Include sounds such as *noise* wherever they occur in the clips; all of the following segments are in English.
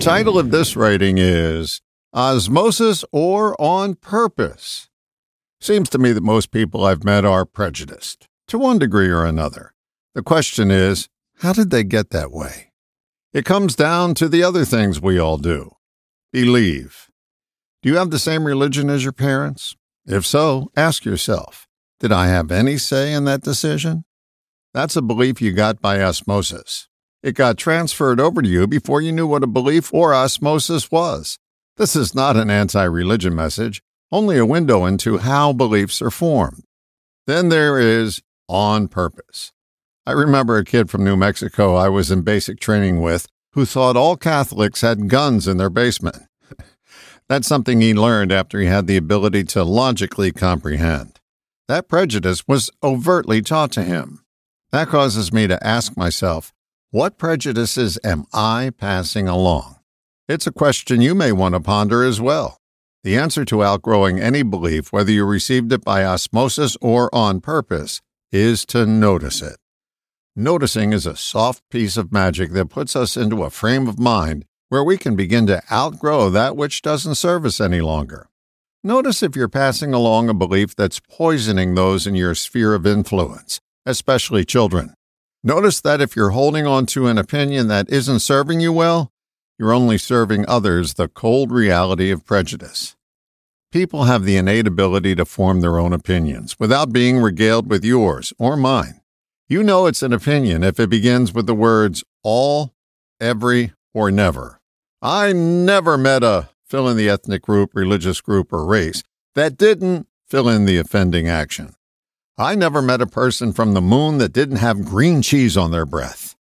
title of this writing is Osmosis or On Purpose. Seems to me that most people I've met are prejudiced, to one degree or another. The question is, how did they get that way? It comes down to the other things we all do believe. Do you have the same religion as your parents? If so, ask yourself Did I have any say in that decision? That's a belief you got by osmosis. It got transferred over to you before you knew what a belief or osmosis was. This is not an anti religion message, only a window into how beliefs are formed. Then there is on purpose. I remember a kid from New Mexico I was in basic training with who thought all Catholics had guns in their basement. *laughs* That's something he learned after he had the ability to logically comprehend. That prejudice was overtly taught to him. That causes me to ask myself, what prejudices am I passing along? It's a question you may want to ponder as well. The answer to outgrowing any belief, whether you received it by osmosis or on purpose, is to notice it. Noticing is a soft piece of magic that puts us into a frame of mind where we can begin to outgrow that which doesn't serve us any longer. Notice if you're passing along a belief that's poisoning those in your sphere of influence, especially children. Notice that if you're holding on to an opinion that isn't serving you well, you're only serving others the cold reality of prejudice. People have the innate ability to form their own opinions without being regaled with yours or mine. You know it's an opinion if it begins with the words all, every, or never. I never met a fill in the ethnic group, religious group, or race that didn't fill in the offending action. I never met a person from the moon that didn't have green cheese on their breath.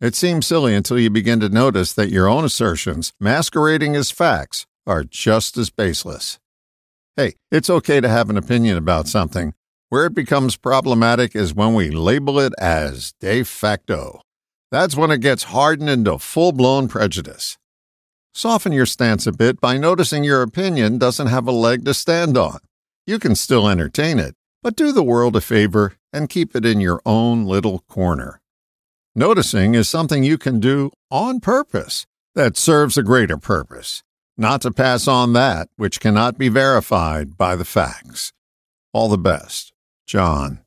It seems silly until you begin to notice that your own assertions, masquerading as facts, are just as baseless. Hey, it's okay to have an opinion about something. Where it becomes problematic is when we label it as de facto. That's when it gets hardened into full blown prejudice. Soften your stance a bit by noticing your opinion doesn't have a leg to stand on. You can still entertain it, but do the world a favor and keep it in your own little corner. Noticing is something you can do on purpose that serves a greater purpose, not to pass on that which cannot be verified by the facts. All the best, John.